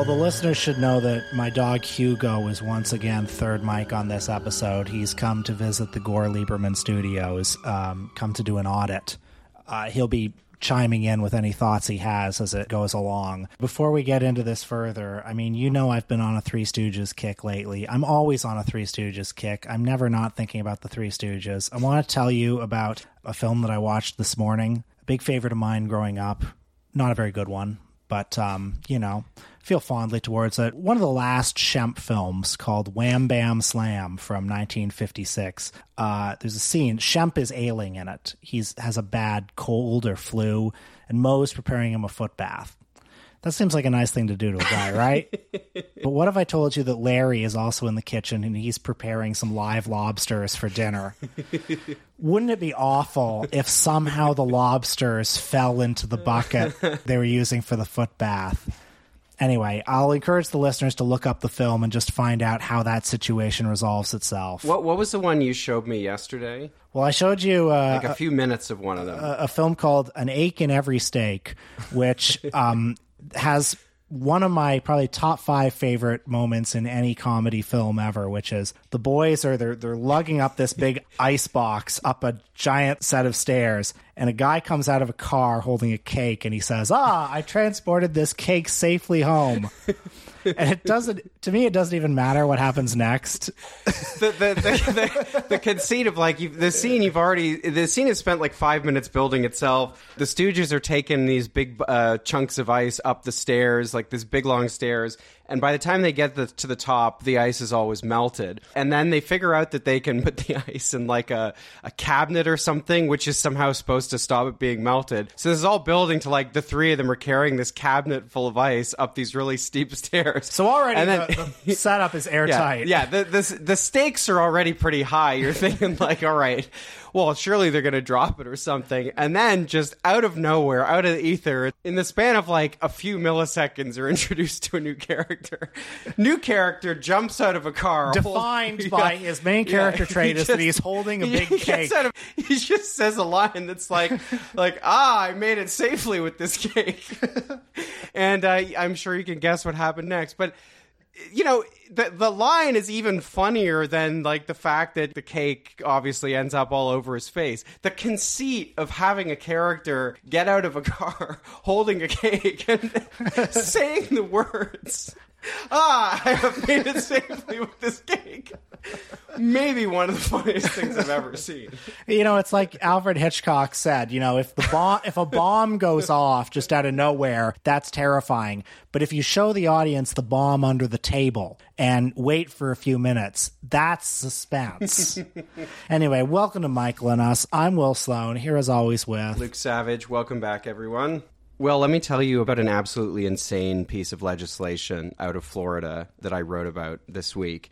Well, the listeners should know that my dog Hugo is once again third mic on this episode. He's come to visit the Gore Lieberman studios, um, come to do an audit. Uh, he'll be chiming in with any thoughts he has as it goes along. Before we get into this further, I mean, you know, I've been on a Three Stooges kick lately. I'm always on a Three Stooges kick. I'm never not thinking about the Three Stooges. I want to tell you about a film that I watched this morning, a big favorite of mine growing up. Not a very good one, but, um, you know, feel fondly towards it. One of the last Shemp films called Wham Bam Slam from 1956. Uh, there's a scene. Shemp is ailing in it. He's has a bad cold or flu, and Moe's preparing him a foot bath. That seems like a nice thing to do to a guy, right? but what if I told you that Larry is also in the kitchen and he's preparing some live lobsters for dinner? Wouldn't it be awful if somehow the lobsters fell into the bucket they were using for the foot bath? Anyway, I'll encourage the listeners to look up the film and just find out how that situation resolves itself. What What was the one you showed me yesterday? Well, I showed you uh, Like a few minutes of one of them. a, a film called An Ache in Every Steak, which um, has one of my probably top five favorite moments in any comedy film ever, which is the boys are they're they're lugging up this big ice box up a giant set of stairs, and a guy comes out of a car holding a cake, and he says, "Ah, I transported this cake safely home." and it doesn't to me it doesn't even matter what happens next the, the, the, the, conceit of like the scene you've already the scene has spent like five minutes building itself. The Stooges are taking these big uh, chunks of ice up the stairs, like this big long stairs, and by the time they get the, to the top, the ice is always melted. And then they figure out that they can put the ice in like a, a cabinet or something, which is somehow supposed to stop it being melted. So this is all building to like the three of them are carrying this cabinet full of ice up these really steep stairs. so already And then- the, the setup is yeah, airtight yeah. The, the the stakes are already pretty high. You're thinking like, all right, well, surely they're going to drop it or something, and then just out of nowhere, out of the ether, in the span of like a few milliseconds, are introduced to a new character. New character jumps out of a car, defined by Yeah. his main character he trait is that he's holding a big cake. of- he just says a line that's like, like, ah, I made it safely with this cake, and uh, I'm sure you can guess what happened next. But you know, the the line is even funnier than like the fact that the cake obviously ends up all over his face. The conceit of having a character get out of a car holding a cake and saying the words. Ah, I have made it safely with this cake. Maybe one of the funniest things I've ever seen. You know, it's like Alfred Hitchcock said. You know, if the bomb, if a bomb goes off just out of nowhere, that's terrifying. But if you show the audience the bomb under the table and wait for a few minutes, that's suspense. anyway, welcome to Michael and Us. I'm Will Sloan here as always with. Luke Savage, welcome back, everyone. Well, let me tell you about an absolutely insane piece of legislation out of Florida that I wrote about this week.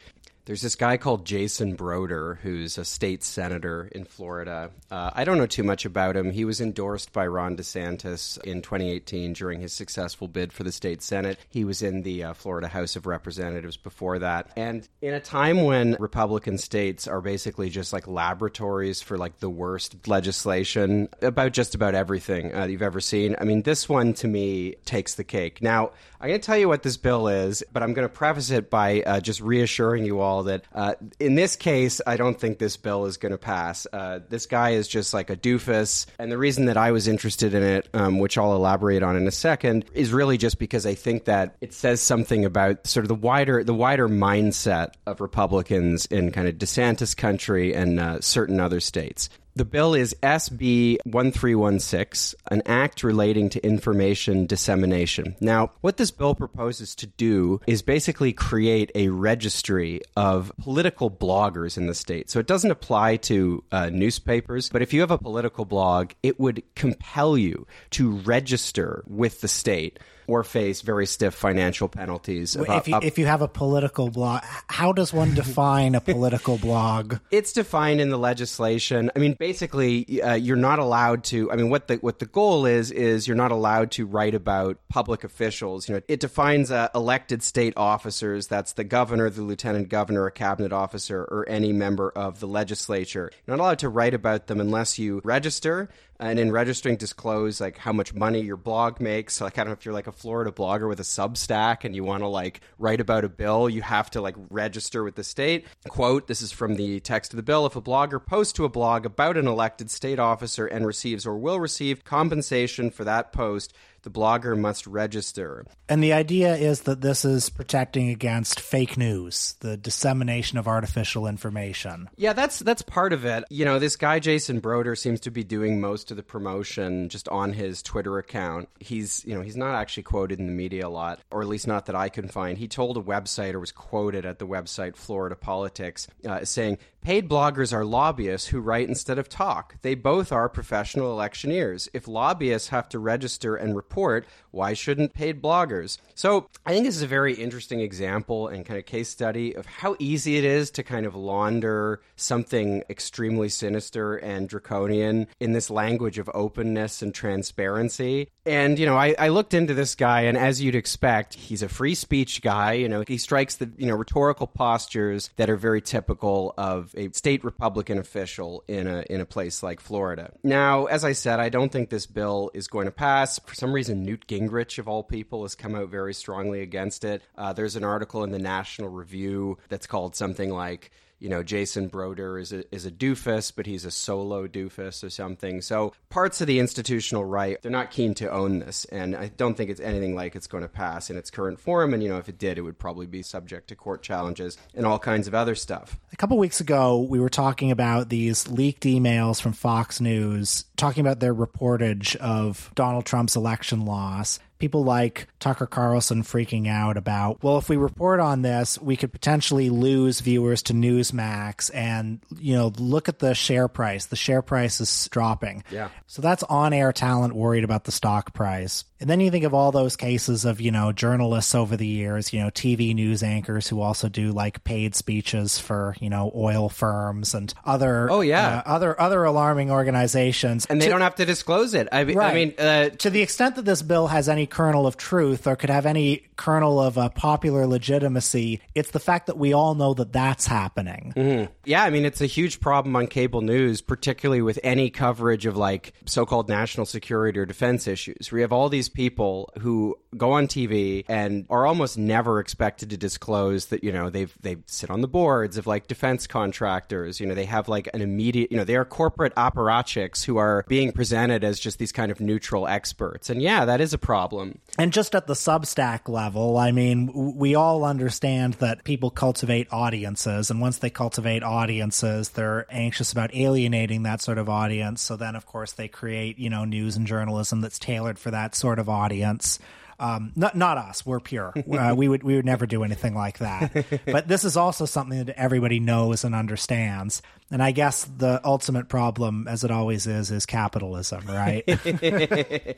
There's this guy called Jason Brodeur, who's a state senator in Florida. Uh, I don't know too much about him. He was endorsed by Ron DeSantis in 2018 during his successful bid for the state Senate. He was in the uh, Florida House of Representatives before that. And in a time when Republican states are basically just like laboratories for like the worst legislation about just about everything uh, you've ever seen, I mean, this one to me takes the cake. Now, I'm going to tell you what this bill is, but I'm going to preface it by uh, just reassuring you all that uh, in this case, I don't think this bill is going to pass. Uh, this guy is just like a doofus. And the reason that I was interested in it, um, which I'll elaborate on in a second, is really just because I think that it says something about sort of the wider the wider mindset of Republicans in kind of DeSantis country and uh, certain other states. The bill is SB 1316, an act relating to information dissemination. Now, what this bill proposes to do is basically create a registry of political bloggers in the state. So it doesn't apply to uh, newspapers, but if you have a political blog, it would compel you to register with the state or face very stiff financial penalties. If you, if you have a political blog, how does one define a political blog? it's defined in the legislation. I mean, basically, uh, you're not allowed to. I mean, what the what the goal is is you're not allowed to write about public officials. You know, it defines uh, elected state officers. That's the governor, the lieutenant governor, a cabinet officer, or any member of the legislature. You're not allowed to write about them unless you register. And in registering, disclose like how much money your blog makes. So, like, I don't know if you're like a Florida blogger with a Substack and you want to like write about a bill, you have to like register with the state. Quote: This is from the text of the bill. If a blogger posts to a blog about an elected state officer and receives or will receive compensation for that post, the blogger must register. And the idea is that this is protecting against fake news, the dissemination of artificial information. Yeah, that's that's part of it. You know, this guy Jason Brodeur seems to be doing most of the promotion just on his Twitter account. He's, you know, he's not actually quoted in the media a lot, or at least not that I can find. He told a website or was quoted at the website Florida Politics uh, saying, Paid bloggers are lobbyists who write instead of talk. They both are professional electioneers. If lobbyists have to register and report, why shouldn't paid bloggers? So I think this is a very interesting example and kind of case study of how easy it is to kind of launder something extremely sinister and draconian in this language of openness and transparency. And, you know, I, I looked into this guy, and as you'd expect, he's a free speech guy. You know, he strikes the, you know, rhetorical postures that are very typical of a state Republican official in a, in a place like Florida. Now, as I said, I don't think this bill is going to pass. For some reason, Newt Gingrich, of all people, has come out very strongly against it. Uh, there's an article in the National Review that's called something like, you know, Jason Brodeur is a, is a doofus, but he's a solo doofus or something. So parts of the institutional right, they're not keen to own this. And I don't think it's anything like it's going to pass in its current form. And, you know, if it did, it would probably be subject to court challenges and all kinds of other stuff. A couple weeks ago, we were talking about these leaked emails from Fox News talking about their reportage of Donald Trump's election loss people like Tucker Carlson freaking out about, well, if we report on this, we could potentially lose viewers to Newsmax and, you know, look at the share price. The share price is dropping. Yeah. So that's on air talent worried about the stock price. And then you think of all those cases of, you know, journalists over the years, you know, TV news anchors who also do like paid speeches for, you know, oil firms and other Oh, yeah. uh, other other alarming organizations. And they To- don't have to disclose it. I, I mean, uh, to the extent that this bill has any kernel of truth or could have any kernel of uh, popular legitimacy, it's the fact that we all know that that's happening. Yeah, I mean, it's a huge problem on cable news, particularly with any coverage of like so called national security or defense issues. We have all these people who go on TV and are almost never expected to disclose that, you know, they've, they sit on the boards of like defense contractors. You know, they have like an immediate, you know, they are corporate apparatchiks who are being presented as just these kind of neutral experts. And yeah, that is a problem. And just at the Substack level, I mean, we all understand that people cultivate audiences. And once they cultivate audiences, they're anxious about alienating that sort of audience. So then, of course, they create, you know, news and journalism that's tailored for that sort of audience. Um, not not us. We're pure. Uh, we would we would never do anything like that. But this is also something that everybody knows and understands. And I guess the ultimate problem, as it always is, is capitalism, right?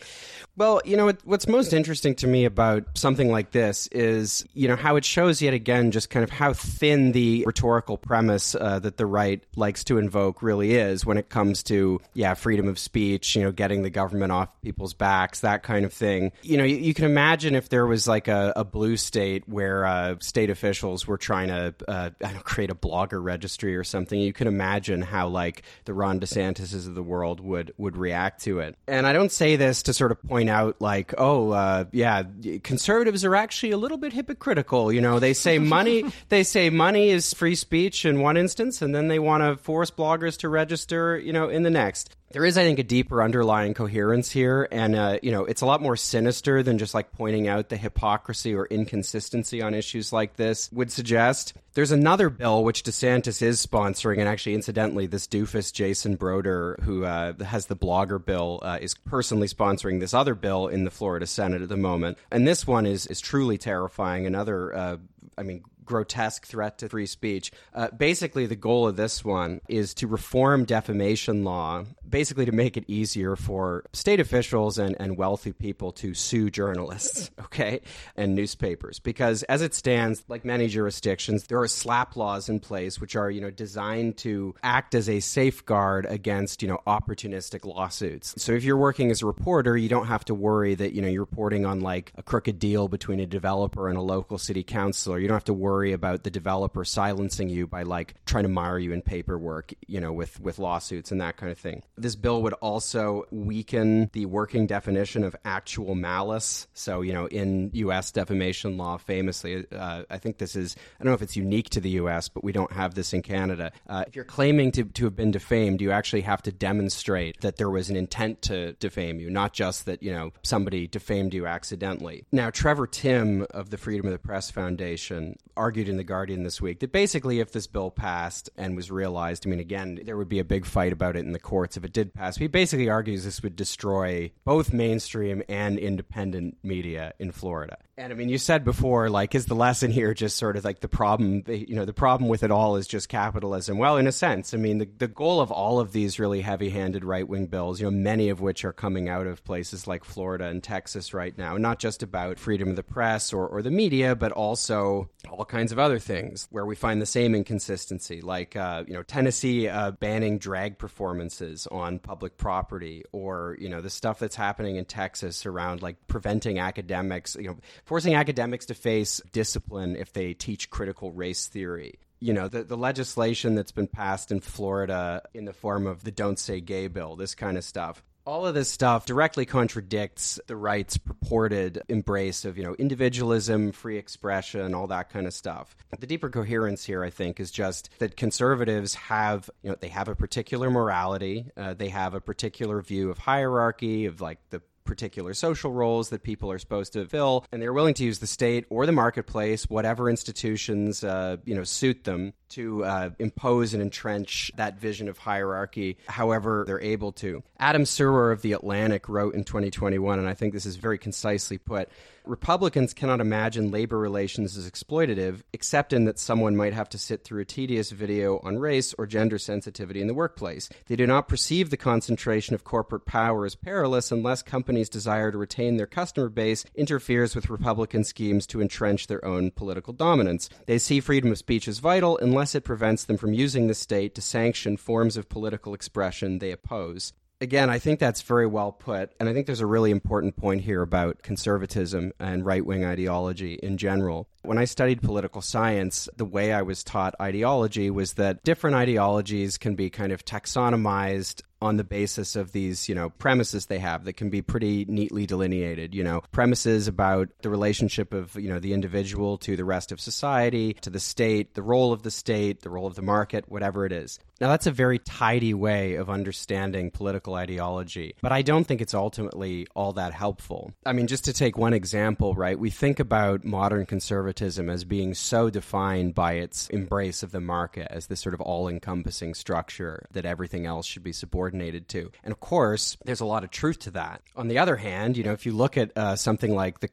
Well, you know, what, what's most interesting to me about something like this is, you know, how it shows yet again just kind of how thin the rhetorical premise uh, that the right likes to invoke really is when it comes to, yeah, freedom of speech, you know, getting the government off people's backs, that kind of thing. You know, you, you can imagine if there was like a, a blue state where uh, state officials were trying to, uh, I don't know, create a blogger registry or something. You can imagine how like the Ron DeSantis's of the world would would react to it. And I don't say this to sort of point out like, oh, uh, yeah, conservatives are actually a little bit hypocritical. You know, they say money, they say money is free speech in one instance, and then they want to force bloggers to register, you know, in the next there is, I think, a deeper underlying coherence here, and uh, you know, it's a lot more sinister than just like pointing out the hypocrisy or inconsistency on issues like this would suggest. There's another bill which DeSantis is sponsoring, and actually, incidentally, this doofus Jason Brodeur, who uh, has the blogger bill, uh, is personally sponsoring this other bill in the Florida Senate at the moment, and this one is is truly terrifying. Another, uh, I mean grotesque threat to free speech. Uh, basically, the goal of this one is to reform defamation law, basically to make it easier for state officials and, and wealthy people to sue journalists, okay, and newspapers. Because as it stands, like many jurisdictions, there are SLAPP laws in place which are, you know, designed to act as a safeguard against, you know, opportunistic lawsuits. So if you're working as a reporter, you don't have to worry that, you know, you're reporting on like a crooked deal between a developer and a local city councilor. You don't have to worry worry about the developer silencing you by like trying to mire you in paperwork, you know, with with lawsuits and that kind of thing. This bill would also weaken the working definition of actual malice. So, you know, in U.S. defamation law, famously, uh, I think this is I don't know if it's unique to the U.S., but we don't have this in Canada. Uh, if you're claiming to to have been defamed, you actually have to demonstrate that there was an intent to defame you, not just that you know somebody defamed you accidentally. Now, Trevor Timm of the Freedom of the Press Foundation argued in the Guardian this week that basically, if this bill passed and was realized, I mean, again, there would be a big fight about it in the courts if it did pass. He basically argues this would destroy both mainstream and independent media in Florida. And I mean, you said before, like, is the lesson here just sort of like the problem? You know, the problem with it all is just capitalism. Well, in a sense, I mean, the, the goal of all of these really heavy handed right wing bills, you know, many of which are coming out of places like Florida and Texas right now, not just about freedom of the press or, or the media, but also all kinds of other things where we find the same inconsistency, like, uh, you know, Tennessee uh, banning drag performances on public property, or, you know, the stuff that's happening in Texas around like preventing academics, you know, forcing academics to face discipline if they teach critical race theory. You know, the, the legislation that's been passed in Florida in the form of the Don't Say Gay bill, this kind of stuff. All of this stuff directly contradicts the right's purported embrace of, you know, individualism, free expression, all that kind of stuff. The deeper coherence here, I think, is just that conservatives have, you know, they have a particular morality, uh, they have a particular view of hierarchy, of like the particular social roles that people are supposed to fill, and they're willing to use the state or the marketplace, whatever institutions uh, you know suit them, to uh, impose and entrench that vision of hierarchy, however they're able to. Adam Serwer of the Atlantic wrote in 2021, and I think this is very concisely put. Republicans cannot imagine labor relations as exploitative, except in that someone might have to sit through a tedious video on race or gender sensitivity in the workplace. They do not perceive the concentration of corporate power as perilous unless companies' desire to retain their customer base interferes with Republican schemes to entrench their own political dominance. They see freedom of speech as vital unless it prevents them from using the state to sanction forms of political expression they oppose again, I think that's very well put. And I think there's a really important point here about conservatism and right wing ideology in general. When I studied political science, the way I was taught ideology was that different ideologies can be kind of taxonomized on the basis of these, you know, premises they have that can be pretty neatly delineated, you know, premises about the relationship of, you know, the individual to the rest of society, to the state, the role of the state, the role of the market, whatever it is. Now, that's a very tidy way of understanding political ideology, but I don't think it's ultimately all that helpful. I mean, just to take one example, right? We think about modern conservatism as being so defined by its embrace of the market as this sort of all encompassing structure that everything else should be subordinated to. And of course, there's a lot of truth to that. On the other hand, you know, if you look at uh, something like the,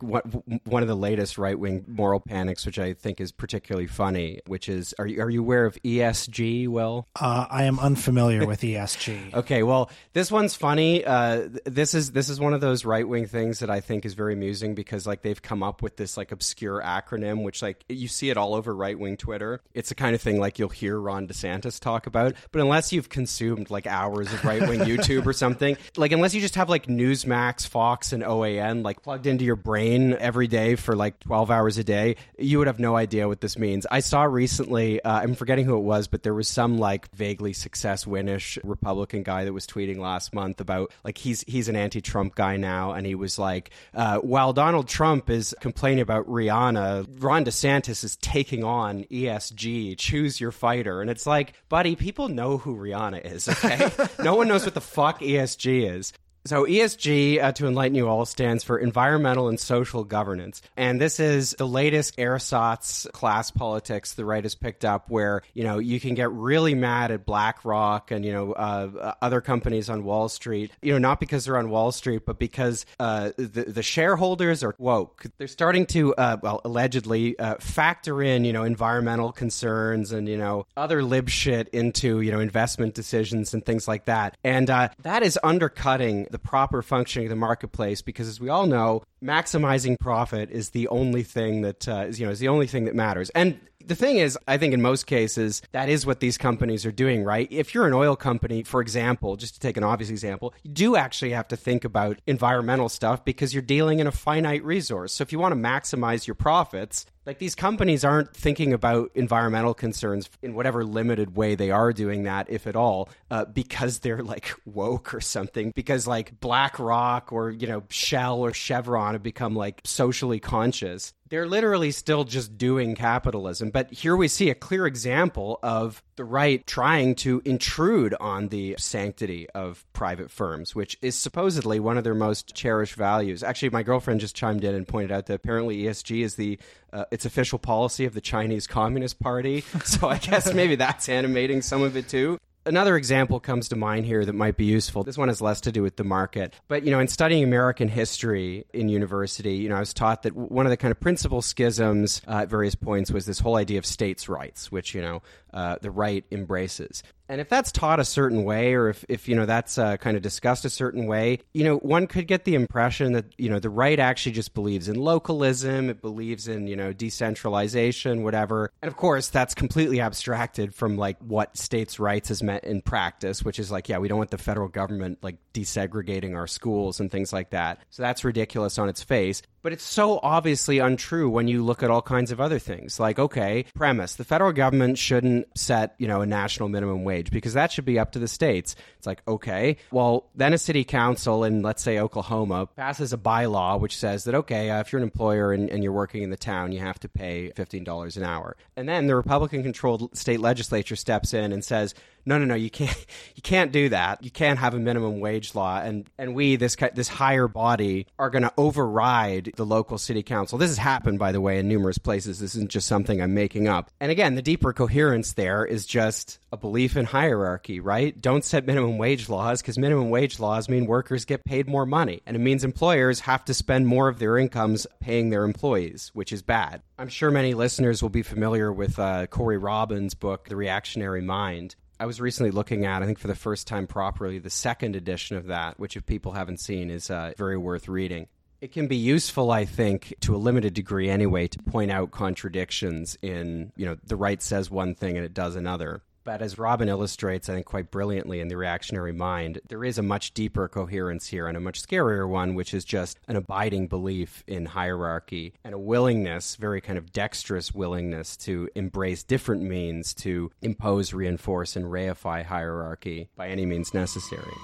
one of the latest right wing moral panics, which I think is particularly funny, which is are you, are you aware of ESG, Will? Uh, uh, I am unfamiliar with ESG. okay, well, this one's funny. Uh, this is this is one of those right wing things that I think is very amusing because like they've come up with this like obscure acronym, which like you see it all over right wing Twitter. It's the kind of thing like you'll hear Ron DeSantis talk about, but unless you've consumed like hours of right wing YouTube or something, like unless you just have like Newsmax, Fox, and OAN like plugged into your brain every day for like twelve hours a day, you would have no idea what this means. I saw recently, uh, I'm forgetting who it was, but there was some like vaguely success winish Republican guy that was tweeting last month about like he's he's an anti-Trump guy now, and he was like, uh, while Donald Trump is complaining about Rihanna, Ron DeSantis is taking on ESG. Choose your fighter, and it's like, buddy, people know who Rihanna is. Okay, no one knows what the fuck ESG is. So ESG, uh, to enlighten you all, stands for Environmental and Social Governance. And this is the latest ersatz class politics the right has picked up where, you know, you can get really mad at BlackRock and, you know, uh, other companies on Wall Street, you know, not because they're on Wall Street, but because uh, the, the shareholders are woke. They're starting to, uh, well, allegedly uh, factor in, you know, environmental concerns and, you know, other lib shit into, you know, investment decisions and things like that. And uh, that is undercutting the proper functioning of the marketplace because as we all know maximizing profit is the only thing that uh, is, you know is the only thing that matters and the thing is, I think in most cases, that is what these companies are doing, right? If you're an oil company, for example, just to take an obvious example, you do actually have to think about environmental stuff because you're dealing in a finite resource. So if you want to maximize your profits, Like these companies aren't thinking about environmental concerns in whatever limited way they are doing that, if at all, uh, because they're like woke or something. Because like BlackRock or you know Shell or Chevron have become like socially conscious. They're literally still just doing capitalism. But here we see a clear example of the right trying to intrude on the sanctity of private firms, which is supposedly one of their most cherished values. Actually, my girlfriend just chimed in and pointed out that apparently ESG is the uh, its official policy of the Chinese Communist Party. So I guess maybe that's animating some of it too another example comes to mind here that might be useful. This one has less to do with the market. But, you know, in studying American history in university, you know, I was taught that one of the kind of principal schisms uh, at various points was this whole idea of states' rights, which, you know, uh, the right embraces. And if that's taught a certain way, or if, if you know that's uh, kind of discussed a certain way, you know, one could get the impression that you know the right actually just believes in localism, it believes in you know decentralization, whatever. And of course, that's completely abstracted from like what states' rights is meant in practice, which is like, yeah, we don't want the federal government like desegregating our schools and things like that. So that's ridiculous on its face. But it's so obviously untrue when you look at all kinds of other things. Like, okay, premise the federal government shouldn't set, you know, a national minimum wage because that should be up to the states. It's like, okay, well, then a city council in, let's say, Oklahoma passes a bylaw which says that, okay, uh, if you're an employer and, and you're working in the town, you have to pay $15 an hour. And then the Republican controlled state legislature steps in and says, no, no, no, you can't, you can't do that. You can't have a minimum wage law, and and we, this this higher body, are going to override the local city council. This has happened, by the way, in numerous places. This isn't just something I'm making up. And again, the deeper coherence there is just a belief in hierarchy, right? Don't set minimum wage laws because minimum wage laws mean workers get paid more money, and it means employers have to spend more of their incomes paying their employees, which is bad. I'm sure many listeners will be familiar with uh, Corey Robin's book, The Reactionary Mind. I was recently looking at, I think for the first time properly, the second edition of that, which if people haven't seen is uh, very worth reading. It can be useful, I think, to a limited degree anyway, to point out contradictions in, you know, the right says one thing and it does another. But as Robin illustrates, I think quite brilliantly in The Reactionary Mind, there is a much deeper coherence here and a much scarier one, which is just an abiding belief in hierarchy and a willingness, very kind of dexterous willingness, to embrace different means to impose, reinforce, and reify hierarchy by any means necessary.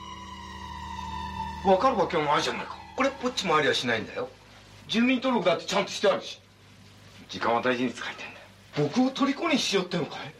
分かるわけもないじゃないかこれっぽっちもありゃしないんだよ住民登録だってちゃんとしてあるし時間は大事に使いたいんだよ僕を虜にしようってのかい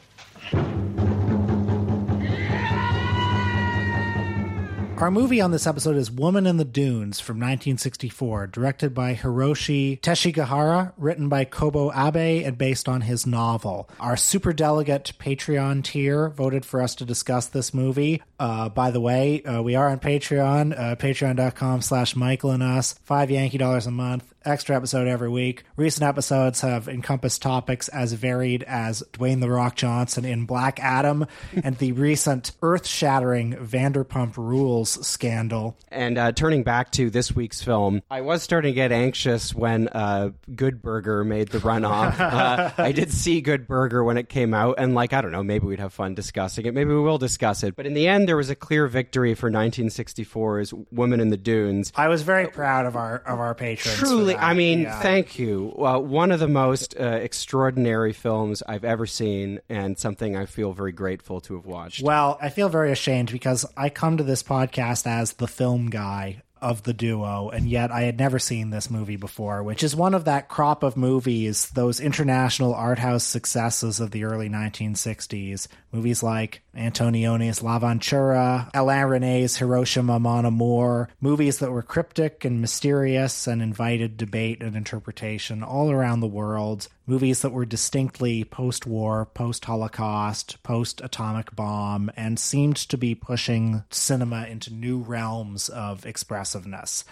Our movie on this episode is Woman in the Dunes from 1964, directed by Hiroshi Teshigahara, written by Kobo Abe, and based on his novel. Our super delegate Patreon tier voted for us to discuss this movie. Uh, by the way, uh, we are on Patreon, uh, patreon.com slash Michael and us, five Yankee dollars a month extra episode every week. Recent episodes have encompassed topics as varied as Dwayne The Rock Johnson in Black Adam and the recent earth shattering Vanderpump Rules scandal. And uh, turning back to this week's film, I was starting to get anxious when uh, Good Burger made the runoff. uh, I did see Good Burger when it came out, and like, I don't know, maybe we'd have fun discussing it. Maybe we will discuss it. But in the end, there was a clear victory for 1964's Woman in the Dunes. I was very proud of our of our patrons. Truly, that. I mean, Yeah. thank you. Well, one of the most uh, extraordinary films I've ever seen, and something I feel very grateful to have watched. Well, I feel very ashamed because I come to this podcast as the film guy of the duo, and yet I had never seen this movie before, which is one of that crop of movies, those international art house successes of the early 1960s. Movies like Antonioni's L'Avventura, Alain Resnais's Hiroshima Mon Amour, movies that were cryptic and mysterious and invited debate and interpretation all around the world. Movies that were distinctly post war, post Holocaust, post atomic bomb, and seemed to be pushing cinema into new realms of expressiveness.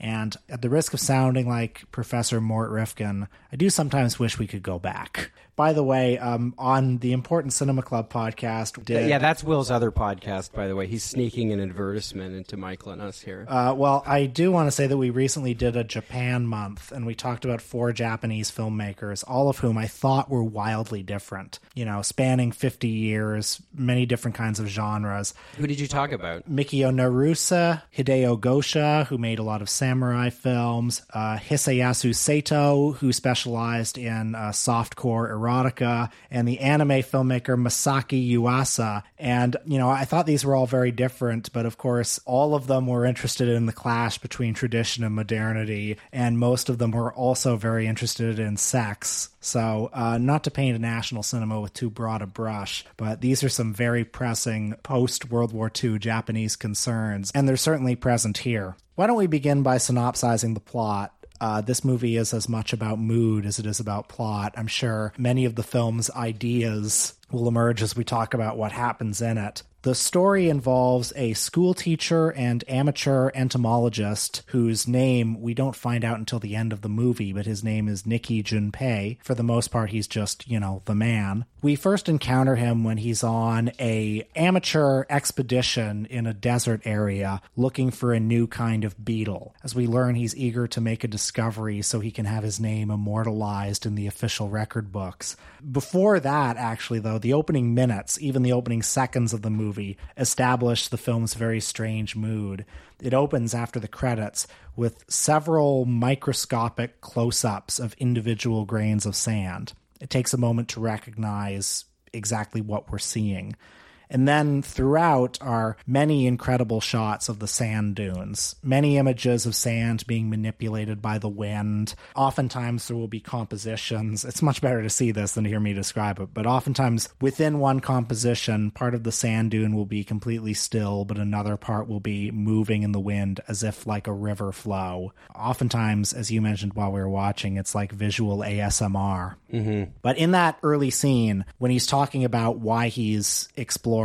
And at the risk of sounding like Professor Mort Rifkin, I do sometimes wish we could go back By the way, um, on the Important Cinema Club podcast, did, Yeah, that's Will's other podcast, by the way. He's sneaking an advertisement into Michael and us here. Uh, well, I do want to say that we recently did a Japan month, and we talked about four Japanese filmmakers, all of whom I thought were wildly different. You know, spanning 50 years, many different kinds of genres. Who did you talk about? Mikio Naruse, Hideo Gosha, who made a lot of samurai films, uh, Hisayasu Sato, who specialized in uh, softcore erotica, and the anime filmmaker Masaaki Yuasa. And, you know, I thought these were all very different, but of course, all of them were interested in the clash between tradition and modernity, and most of them were also very interested in sex. So, uh, not to paint a national cinema with too broad a brush, but these are some very pressing post World War II Japanese concerns, and they're certainly present here. Why don't we begin by synopsizing the plot? Uh, this movie is as much about mood as it is about plot. I'm sure many of the film's ideas will emerge as we talk about what happens in it. The story involves a school teacher and amateur entomologist whose name we don't find out until the end of the movie, but his name is Niki Junpei. For the most part, he's just, you know, the man. We first encounter him when he's on a amateur expedition in a desert area looking for a new kind of beetle. As we learn, he's eager to make a discovery so he can have his name immortalized in the official record books. Before that, actually, though, the opening minutes, even the opening seconds of the movie, establish the film's very strange mood. It opens after the credits with several microscopic close ups of individual grains of sand. It takes a moment to recognize exactly what we're seeing. And then throughout are many incredible shots of the sand dunes, many images of sand being manipulated by the wind. Oftentimes there will be compositions. It's much better to see this than to hear me describe it, but oftentimes within one composition, part of the sand dune will be completely still, but another part will be moving in the wind as if like a river flow. Oftentimes, as you mentioned while we were watching, it's like visual ASMR. Mm-hmm. But in that early scene, when he's talking about why he's exploring,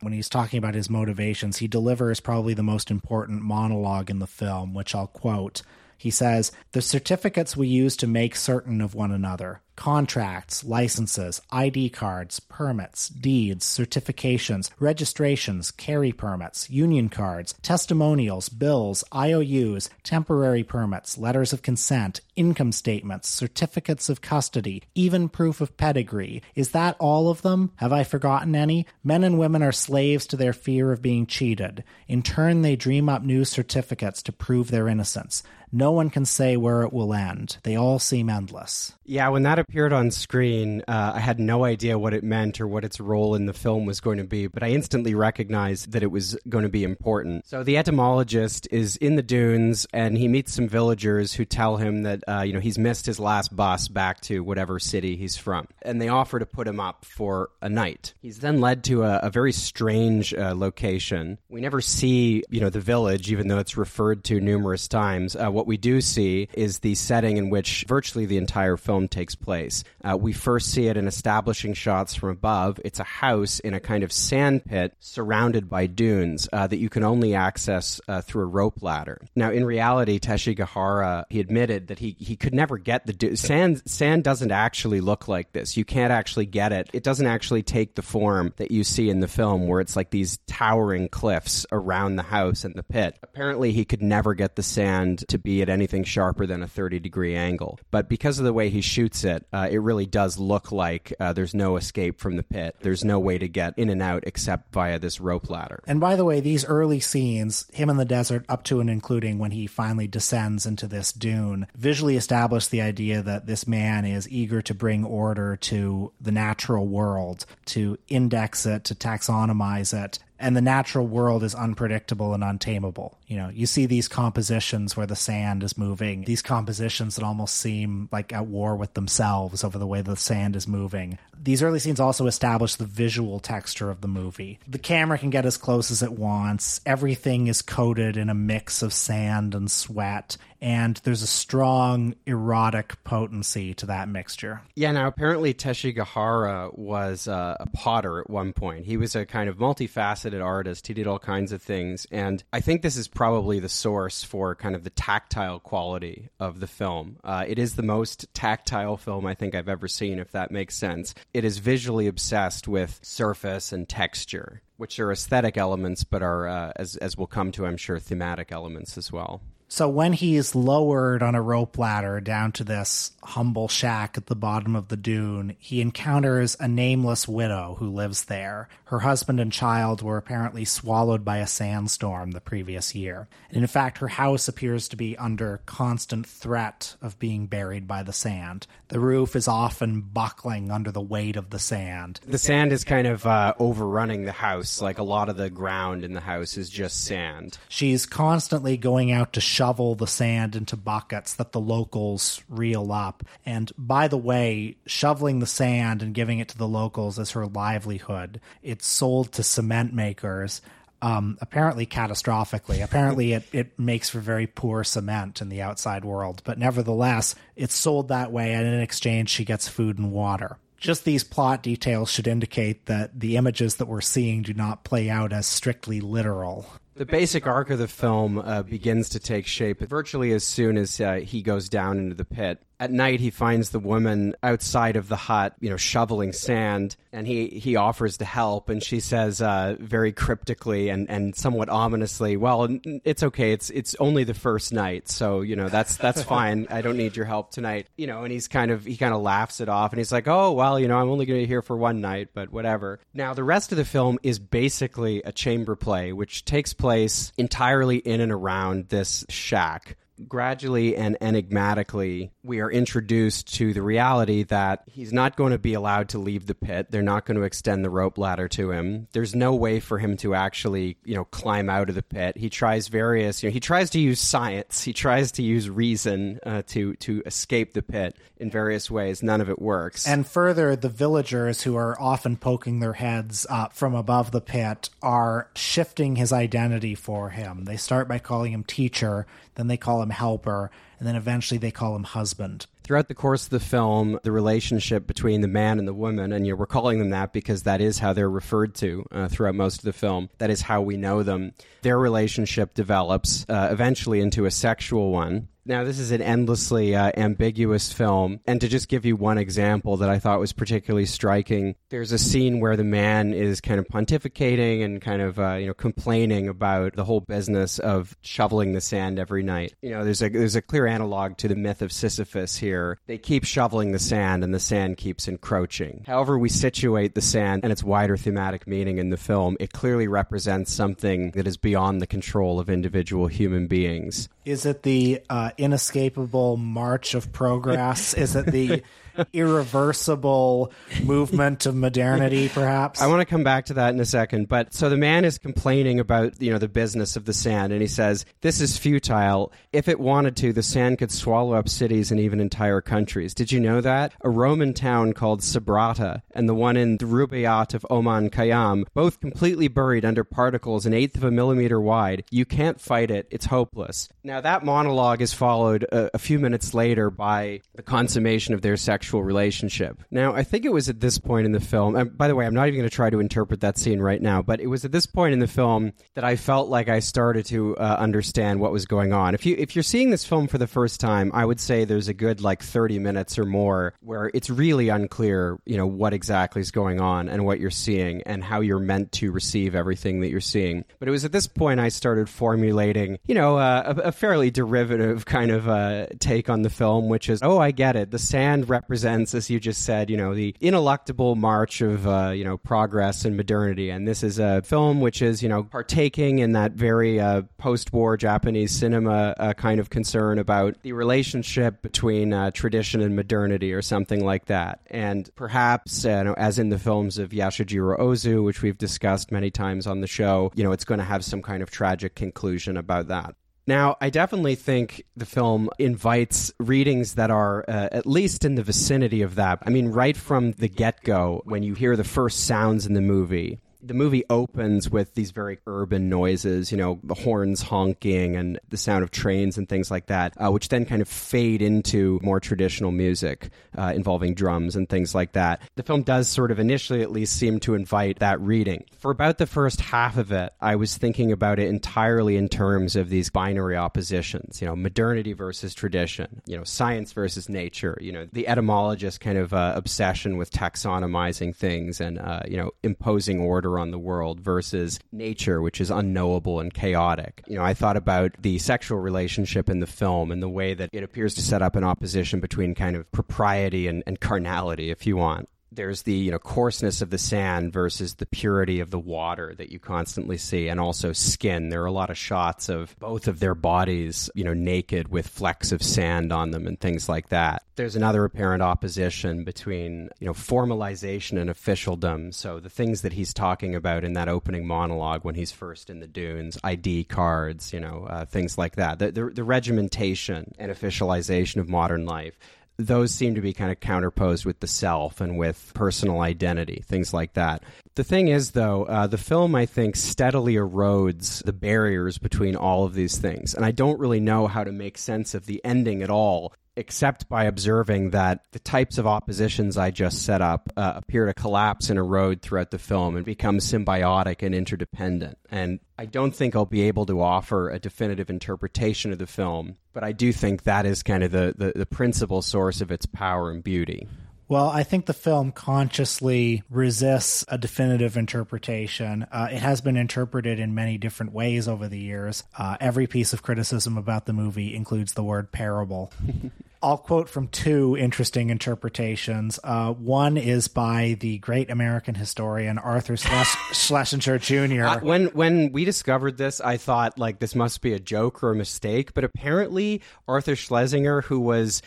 when he's talking about his motivations, he delivers probably the most important monologue in the film, which I'll quote. He says, The certificates we use to make certain of one another contracts, licenses, ID cards, permits, deeds, certifications, registrations, carry permits, union cards, testimonials, bills, IOUs, temporary permits, letters of consent, income statements, certificates of custody, even proof of pedigree. Is that all of them? Have I forgotten any? Men and women are slaves to their fear of being cheated. In turn, they dream up new certificates to prove their innocence. No one can say where it will end. They all seem endless. Yeah, when that appeared on screen, uh, I had no idea what it meant or what its role in the film was going to be, but I instantly recognized that it was going to be important. So the entomologist is in the dunes and he meets some villagers who tell him that, uh, you know, he's missed his last bus back to whatever city he's from. And they offer to put him up for a night. He's then led to a, a very strange uh, location. We never see, you know, the village, even though it's referred to numerous times. What we do see is the setting in which virtually the entire film takes place. Uh, we first see it in establishing shots from above. It's a house in a kind of sand pit surrounded by dunes uh, that you can only access uh, through a rope ladder. Now, in reality, Teshigahara, he admitted that he, he could never get the sand. Sand doesn't actually look like this. You can't actually get it. It doesn't actually take the form that you see in the film, where it's like these towering cliffs around the house and the pit. Apparently, he could never get the sand to be at anything sharper than a 30 degree angle. But because of the way he shoots it, uh, it really does look like uh, there's no escape from the pit. There's no way to get in and out except via this rope ladder. And by the way, these early scenes, him in the desert up to and including when he finally descends into this dune, visually establish the idea that this man is eager to bring order to the natural world, to index it, to taxonomize it, and the natural world is unpredictable and untamable. You know, you see these compositions where the sand is moving, these compositions that almost seem like at war with themselves over the way the sand is moving. These early scenes also establish the visual texture of the movie. The camera can get as close as it wants. Everything is coated in a mix of sand and sweat. And there's a strong erotic potency to that mixture. Yeah, now apparently Teshigahara was uh, a potter at one point. He was a kind of multifaceted artist. He did all kinds of things. And I think this is probably the source for kind of the tactile quality of the film. Uh, it is the most tactile film I think I've ever seen, if that makes sense. It is visually obsessed with surface and texture, which are aesthetic elements, but are, uh, as, as we'll come to, I'm sure, thematic elements as well. So when he's lowered on a rope ladder down to this humble shack at the bottom of the dune, he encounters a nameless widow who lives there. Her husband and child were apparently swallowed by a sandstorm the previous year. And in fact, her house appears to be under constant threat of being buried by the sand. The roof is often buckling under the weight of the sand. The sand is kind of uh, overrunning the house. Like a lot of the ground in the house is just sand. She's constantly going out to shovel the sand into buckets that the locals reel up. And by the way, shoveling the sand and giving it to the locals is her livelihood. It's sold to cement makers. Um, apparently catastrophically. Apparently, it, it makes for very poor cement in the outside world, but nevertheless, it's sold that way, and in exchange, she gets food and water just these plot details should indicate that the images that we're seeing do not play out as strictly literal. The basic arc of the film uh, begins to take shape virtually as soon as uh, he goes down into the pit. At night, he finds the woman outside of the hut, you know, shoveling sand, and he, he offers to help. And she says, uh, very cryptically and, and somewhat ominously, "Well, it's okay. It's it's only the first night, so you know that's that's fine. I don't need your help tonight." You know, and he's kind of he kind of laughs it off, and he's like, "Oh, well, you know, I'm only going to be here for one night, but whatever." Now, the rest of the film is basically a chamber play, which takes place entirely in and around this shack gradually and enigmatically, we are introduced to the reality that he's not going to be allowed to leave the pit. They're not going to extend the rope ladder to him. There's no way for him to actually, you know, climb out of the pit. He tries various, you know, he tries to use science. He tries to use reason uh, to to escape the pit in various ways. None of it works. And further, the villagers who are often poking their heads up from above the pit are shifting his identity for him. They start by calling him teacher, then they call him helper, and then eventually they call him husband. Throughout the course of the film, the relationship between the man and the woman, and we're calling them that because that is how they're referred to uh, throughout most of the film. That is how we know them. Their relationship develops uh, eventually into a sexual one. Now, this is an endlessly uh, ambiguous film. And to just give you one example that I thought was particularly striking, there's a scene where the man is kind of pontificating and kind of, uh, you know, complaining about the whole business of shoveling the sand every night. You know, there's a, there's a clear analog to the myth of Sisyphus here. They keep shoveling the sand and the sand keeps encroaching. However, we situate the sand and its wider thematic meaning in the film, it clearly represents something that is beyond the control of individual human beings. Is it the uh, inescapable march of progress? Is it the irreversible movement of modernity, perhaps? I want to come back to that in a second. But so the man is complaining about, you know, the business of the sand, and he says, This is futile. If it wanted to, the sand could swallow up cities and even entire countries. Did you know that? A Roman town called Sabrata and the one in the Rubaiyat of Omar Khayyam, both completely buried under particles an eighth of a millimeter wide. You can't fight it. It's hopeless. Now, that monologue is followed a, a few minutes later by the consummation of their sexual relationship. Now, I think it was at this point in the film, and by the way, I'm not even going to try to interpret that scene right now, but it was at this point in the film that I felt like I started to uh, understand what was going on. If you if you're seeing this film for the first time, I would say there's a good like 30 minutes or more where it's really unclear, you know, what exactly is going on and what you're seeing and how you're meant to receive everything that you're seeing. But it was at this point I started formulating, you know, uh, a, a, fairly derivative kind of uh, take on the film, which is, oh, I get it. The sand represents, as you just said, you know, the ineluctable march of, uh, you know, progress and modernity. And this is a film which is, you know, partaking in that very uh, post-war Japanese cinema uh, kind of concern about the relationship between uh, tradition and modernity or something like that. And perhaps, you know, as in the films of Yasujiro Ozu, which we've discussed many times on the show, you know, it's going to have some kind of tragic conclusion about that. Now, I definitely think the film invites readings that are uh, at least in the vicinity of that. I mean, right from the get go, when you hear the first sounds in the movie, The movie opens with these very urban noises, you know, the horns honking and the sound of trains and things like that, uh, which then kind of fade into more traditional music uh, involving drums and things like that. The film does sort of initially, at least, seem to invite that reading. For about the first half of it, I was thinking about it entirely in terms of these binary oppositions, you know, modernity versus tradition, you know, science versus nature, you know, the etymologist kind of uh, obsession with taxonomizing things and, uh, you know, imposing order on the world versus nature, which is unknowable and chaotic. You know, I thought about the sexual relationship in the film and the way that it appears to set up an opposition between kind of propriety and, and carnality, if you want there's the you know coarseness of the sand versus the purity of the water that you constantly see and also skin. There are a lot of shots of both of their bodies you know naked with flecks of sand on them and things like that. There's another apparent opposition between you know formalization and officialdom. So the things that he's talking about in that opening monologue when he's first in the dunes id cards you know uh, things like that. The, the, the regimentation and officialization of modern life those seem to be kind of counterposed with the self and with personal identity, things like that. The thing is, though, uh, the film, I think, steadily erodes the barriers between all of these things. And I don't really know how to make sense of the ending at all except by observing that the types of oppositions I just set up uh, appear to collapse and erode throughout the film and become symbiotic and interdependent. And I don't think I'll be able to offer a definitive interpretation of the film, but I do think that is kind of the, the, the principal source of its power and beauty. Well, I think the film consciously resists a definitive interpretation. Uh, it has been interpreted in many different ways over the years. Uh, every piece of criticism about the movie includes the word parable. I'll quote from two interesting interpretations. Uh, one is by the great American historian Arthur Schlesinger Jr. Uh, when when we discovered this, I thought like this must be a joke or a mistake, but apparently Arthur Schlesinger, who was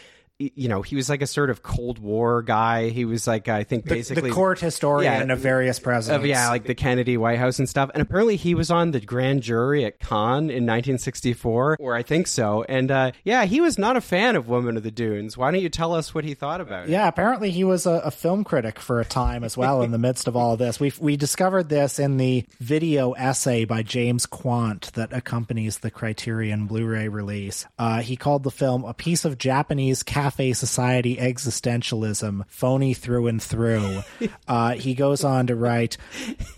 you know, he was like a sort of Cold War guy. He was like, I think, basically the, court historian yeah, of various presidents. Of, yeah, like the Kennedy White House and stuff. And apparently, he was on the grand jury at Cannes in 1964, or I think so. And uh, yeah, he was not a fan of Woman of the Dunes. Why don't you tell us what he thought about it? Yeah, apparently he was a, a film critic for a time as well. in the midst of all of this, we we discovered this in the video essay by James Quandt that accompanies the Criterion Blu-ray release. Uh, he called the film a piece of Japanese cafe cafe society existentialism, phony through and through. Uh, he goes on to write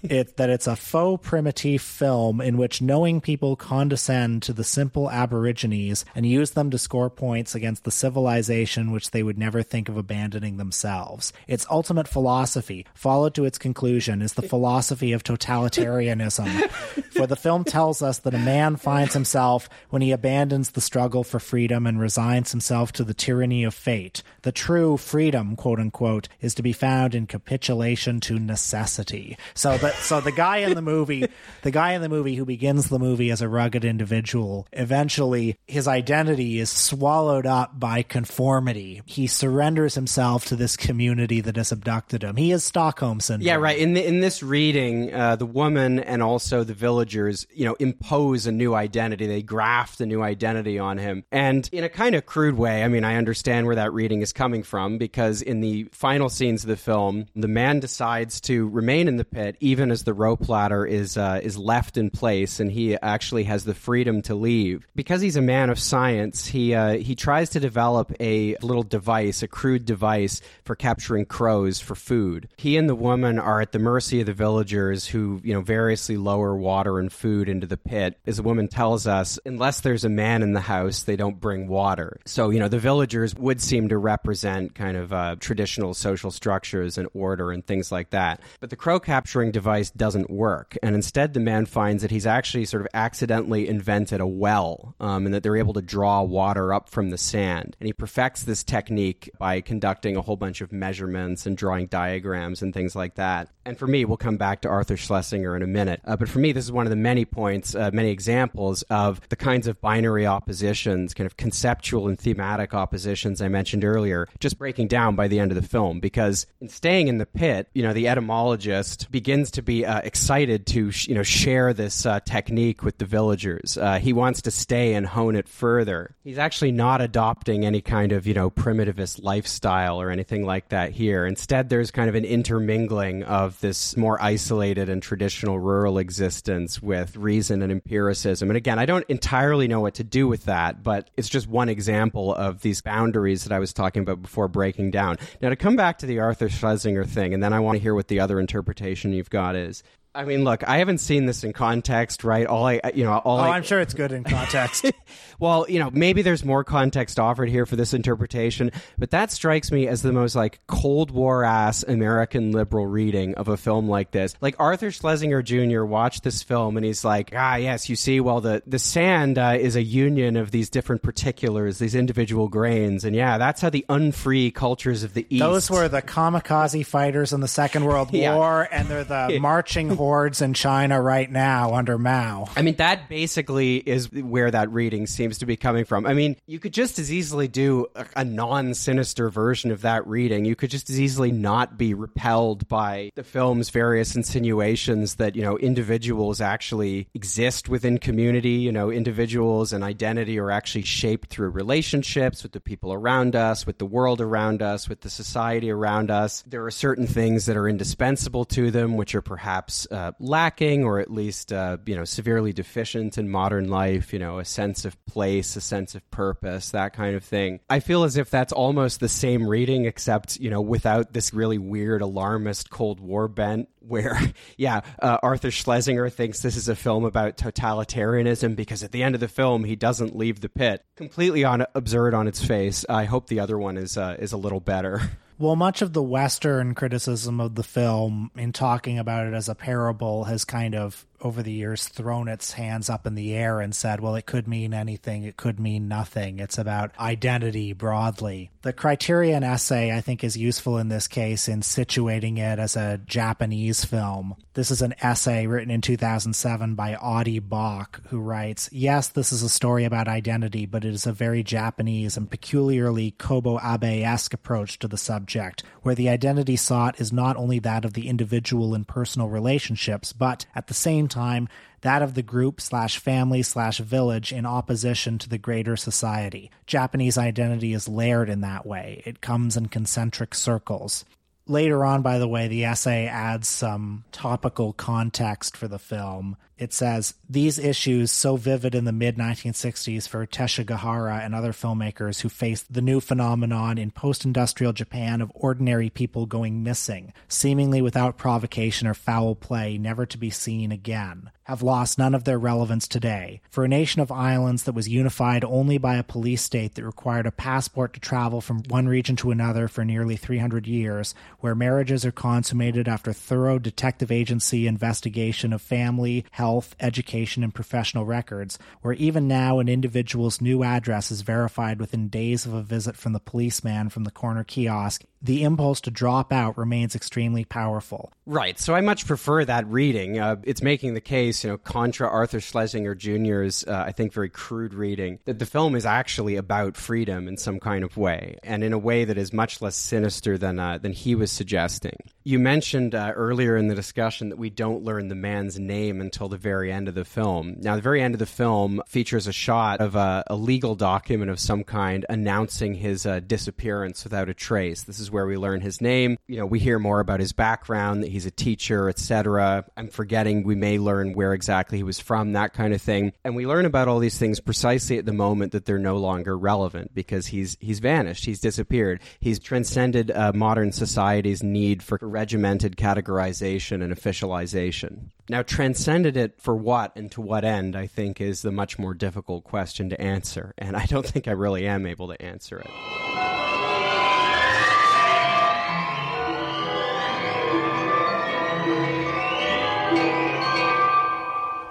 it, that it's a faux primitive film in which knowing people condescend to the simple aborigines and use them to score points against the civilization which they would never think of abandoning themselves. Its ultimate philosophy, followed to its conclusion, is the philosophy of totalitarianism. for the film tells us that a man finds himself when he abandons the struggle for freedom and resigns himself to the tyranny of fate. The true freedom, quote unquote, is to be found in capitulation to necessity. So that so the guy in the movie, the guy in the movie who begins the movie as a rugged individual, eventually his identity is swallowed up by conformity. He surrenders himself to this community that has abducted him. He is Stockholm syndrome. Yeah, right. In the, in this reading, uh, the woman and also the villagers, you know, impose a new identity. They graft a new identity on him, and in a kind of crude way. I mean, I understand understand where that reading is coming from because in the final scenes of the film, the man decides to remain in the pit even as the rope ladder is uh, is left in place, and he actually has the freedom to leave. Because he's a man of science, he uh, he tries to develop a little device, a crude device for capturing crows for food. He and the woman are at the mercy of the villagers who you know variously lower water and food into the pit. As the woman tells us, unless there's a man in the house, they don't bring water. So you know the villagers would seem to represent kind of uh, traditional social structures and order and things like that. But the crow capturing device doesn't work. And instead, the man finds that he's actually sort of accidentally invented a well um, and that they're able to draw water up from the sand. And he perfects this technique by conducting a whole bunch of measurements and drawing diagrams and things like that. And for me, we'll come back to Arthur Schlesinger in a minute. Uh, but for me, this is one of the many points, uh, many examples of the kinds of binary oppositions, kind of conceptual and thematic oppositions I mentioned earlier just breaking down by the end of the film because in staying in the pit, you know, the etymologist begins to be uh, excited to sh- you know share this uh, technique with the villagers. Uh, he wants to stay and hone it further. He's actually not adopting any kind of you know primitivist lifestyle or anything like that here. Instead, there's kind of an intermingling of this more isolated and traditional rural existence with reason and empiricism. And again, I don't entirely know what to do with that, but it's just one example of these boundaries that I was talking about before breaking down. Now, to come back to the Arthur Schlesinger thing, and then I want to hear what the other interpretation you've got is. I mean, look, I haven't seen this in context, right? All I, you know, all oh, I, I'm sure it's good in context. well, you know, maybe there's more context offered here for this interpretation, but that strikes me as the most like Cold War ass American liberal reading of a film like this. Like Arthur Schlesinger Jr. watched this film and he's like, ah, yes, you see, well, the the sand uh, is a union of these different particulars, these individual grains, and yeah, that's how the unfree cultures of the East. Those were the kamikaze fighters in the Second World Yeah. War, and they're the marching hordes in China right now under Mao. I mean, that basically is where that reading seems to be coming from. I mean, you could just as easily do a, a non sinister version of that reading. You could just as easily not be repelled by the film's various insinuations that, you know, individuals actually exist within community. You know, individuals and identity are actually shaped through relationships with the people around us, with the world around us, with the society around us. There are certain things that are indispensable to them, which are perhaps uh, lacking or at least uh, you know severely deficient in modern life. You know, a sense of place, a sense of purpose, that kind of thing. I feel as if that's almost the same reading, except you know without this really weird alarmist Cold War bent. Where, yeah, uh, Arthur Schlesinger thinks this is a film about totalitarianism because at the end of the film he doesn't leave the pit. Completely on absurd on its face. I hope the other one is uh, is a little better. Well, much of the Western criticism of the film, in talking about it as a parable, has kind of, over the years, thrown its hands up in the air and said, well, it could mean anything, it could mean nothing. It's about identity broadly. The Criterion essay, I think, is useful in this case in situating it as a Japanese film. This is an essay written in 2007 by Audie Bock, who writes Yes, this is a story about identity, but it is a very Japanese and peculiarly Kobo Abe esque approach to the subject, where the identity sought is not only that of the individual in personal relationships, but at the same time, that of the group slash family slash village in opposition to the greater society. Japanese identity is layered in that way, it comes in concentric circles. Later on, by the way, the essay adds some topical context for the film. It says, These issues, so vivid in the mid 1960s for Teshigahara and other filmmakers who faced the new phenomenon in post industrial Japan of ordinary people going missing, seemingly without provocation or foul play, never to be seen again, have lost none of their relevance today. For a nation of islands that was unified only by a police state that required a passport to travel from one region to another for nearly 300 years, where marriages are consummated after thorough detective agency investigation of family, health, education, and professional records, where even now an individual's new address is verified within days of a visit from the policeman from the corner kiosk, the impulse to drop out remains extremely powerful. Right. So I much prefer that reading. Uh, it's making the case, you know, contra Arthur Schlesinger Jr.'s, uh, I think, very crude reading, that the film is actually about freedom in some kind of way, and in a way that is much less sinister than, uh, than he was suggesting. You mentioned uh, earlier in the discussion that we don't learn the man's name until the very end of the film. Now, the very end of the film features a shot of a, a legal document of some kind announcing his uh, disappearance without a trace. This is where we learn his name. You know, we hear more about his background, that he's a teacher, etc. I'm forgetting we may learn where exactly he was from, that kind of thing. And we learn about all these things precisely at the moment that they're no longer relevant because he's he's vanished, he's disappeared. He's transcended uh, modern society's need for regimented categorization and officialization. Now, transcended it for what and to what end, I think, is the much more difficult question to answer. And I don't think I really am able to answer it.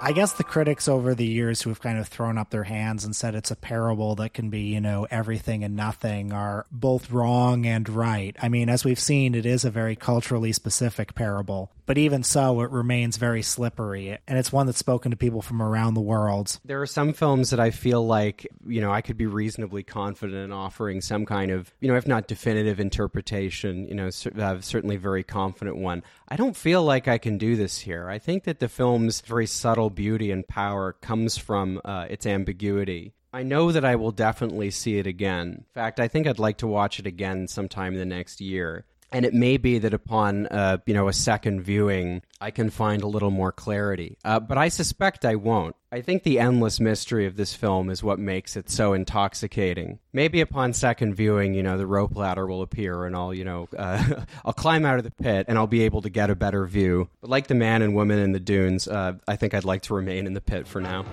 I guess the critics over the years who have kind of thrown up their hands and said it's a parable that can be, you know, everything and nothing are both wrong and right. I mean, as we've seen, it is a very culturally specific parable. But even so, it remains very slippery, and it's one that's spoken to people from around the world. There are some films that I feel like, you know, I could be reasonably confident in offering some kind of, you know, if not definitive interpretation, you know, uh, certainly very confident one. I don't feel like I can do this here. I think that the film's very subtle beauty and power comes from uh, its ambiguity. I know that I will definitely see it again. In fact, I think I'd like to watch it again sometime in the next year and it may be that upon uh, you know a second viewing i can find a little more clarity. Uh, but i suspect i won't. I think the endless mystery of this film is what makes it so intoxicating. Maybe upon second viewing you know the rope ladder will appear and i'll you know uh, i'll climb out of the pit and i'll be able to get a better view. But like the man and woman in the dunes uh, i think i'd like to remain in the pit for now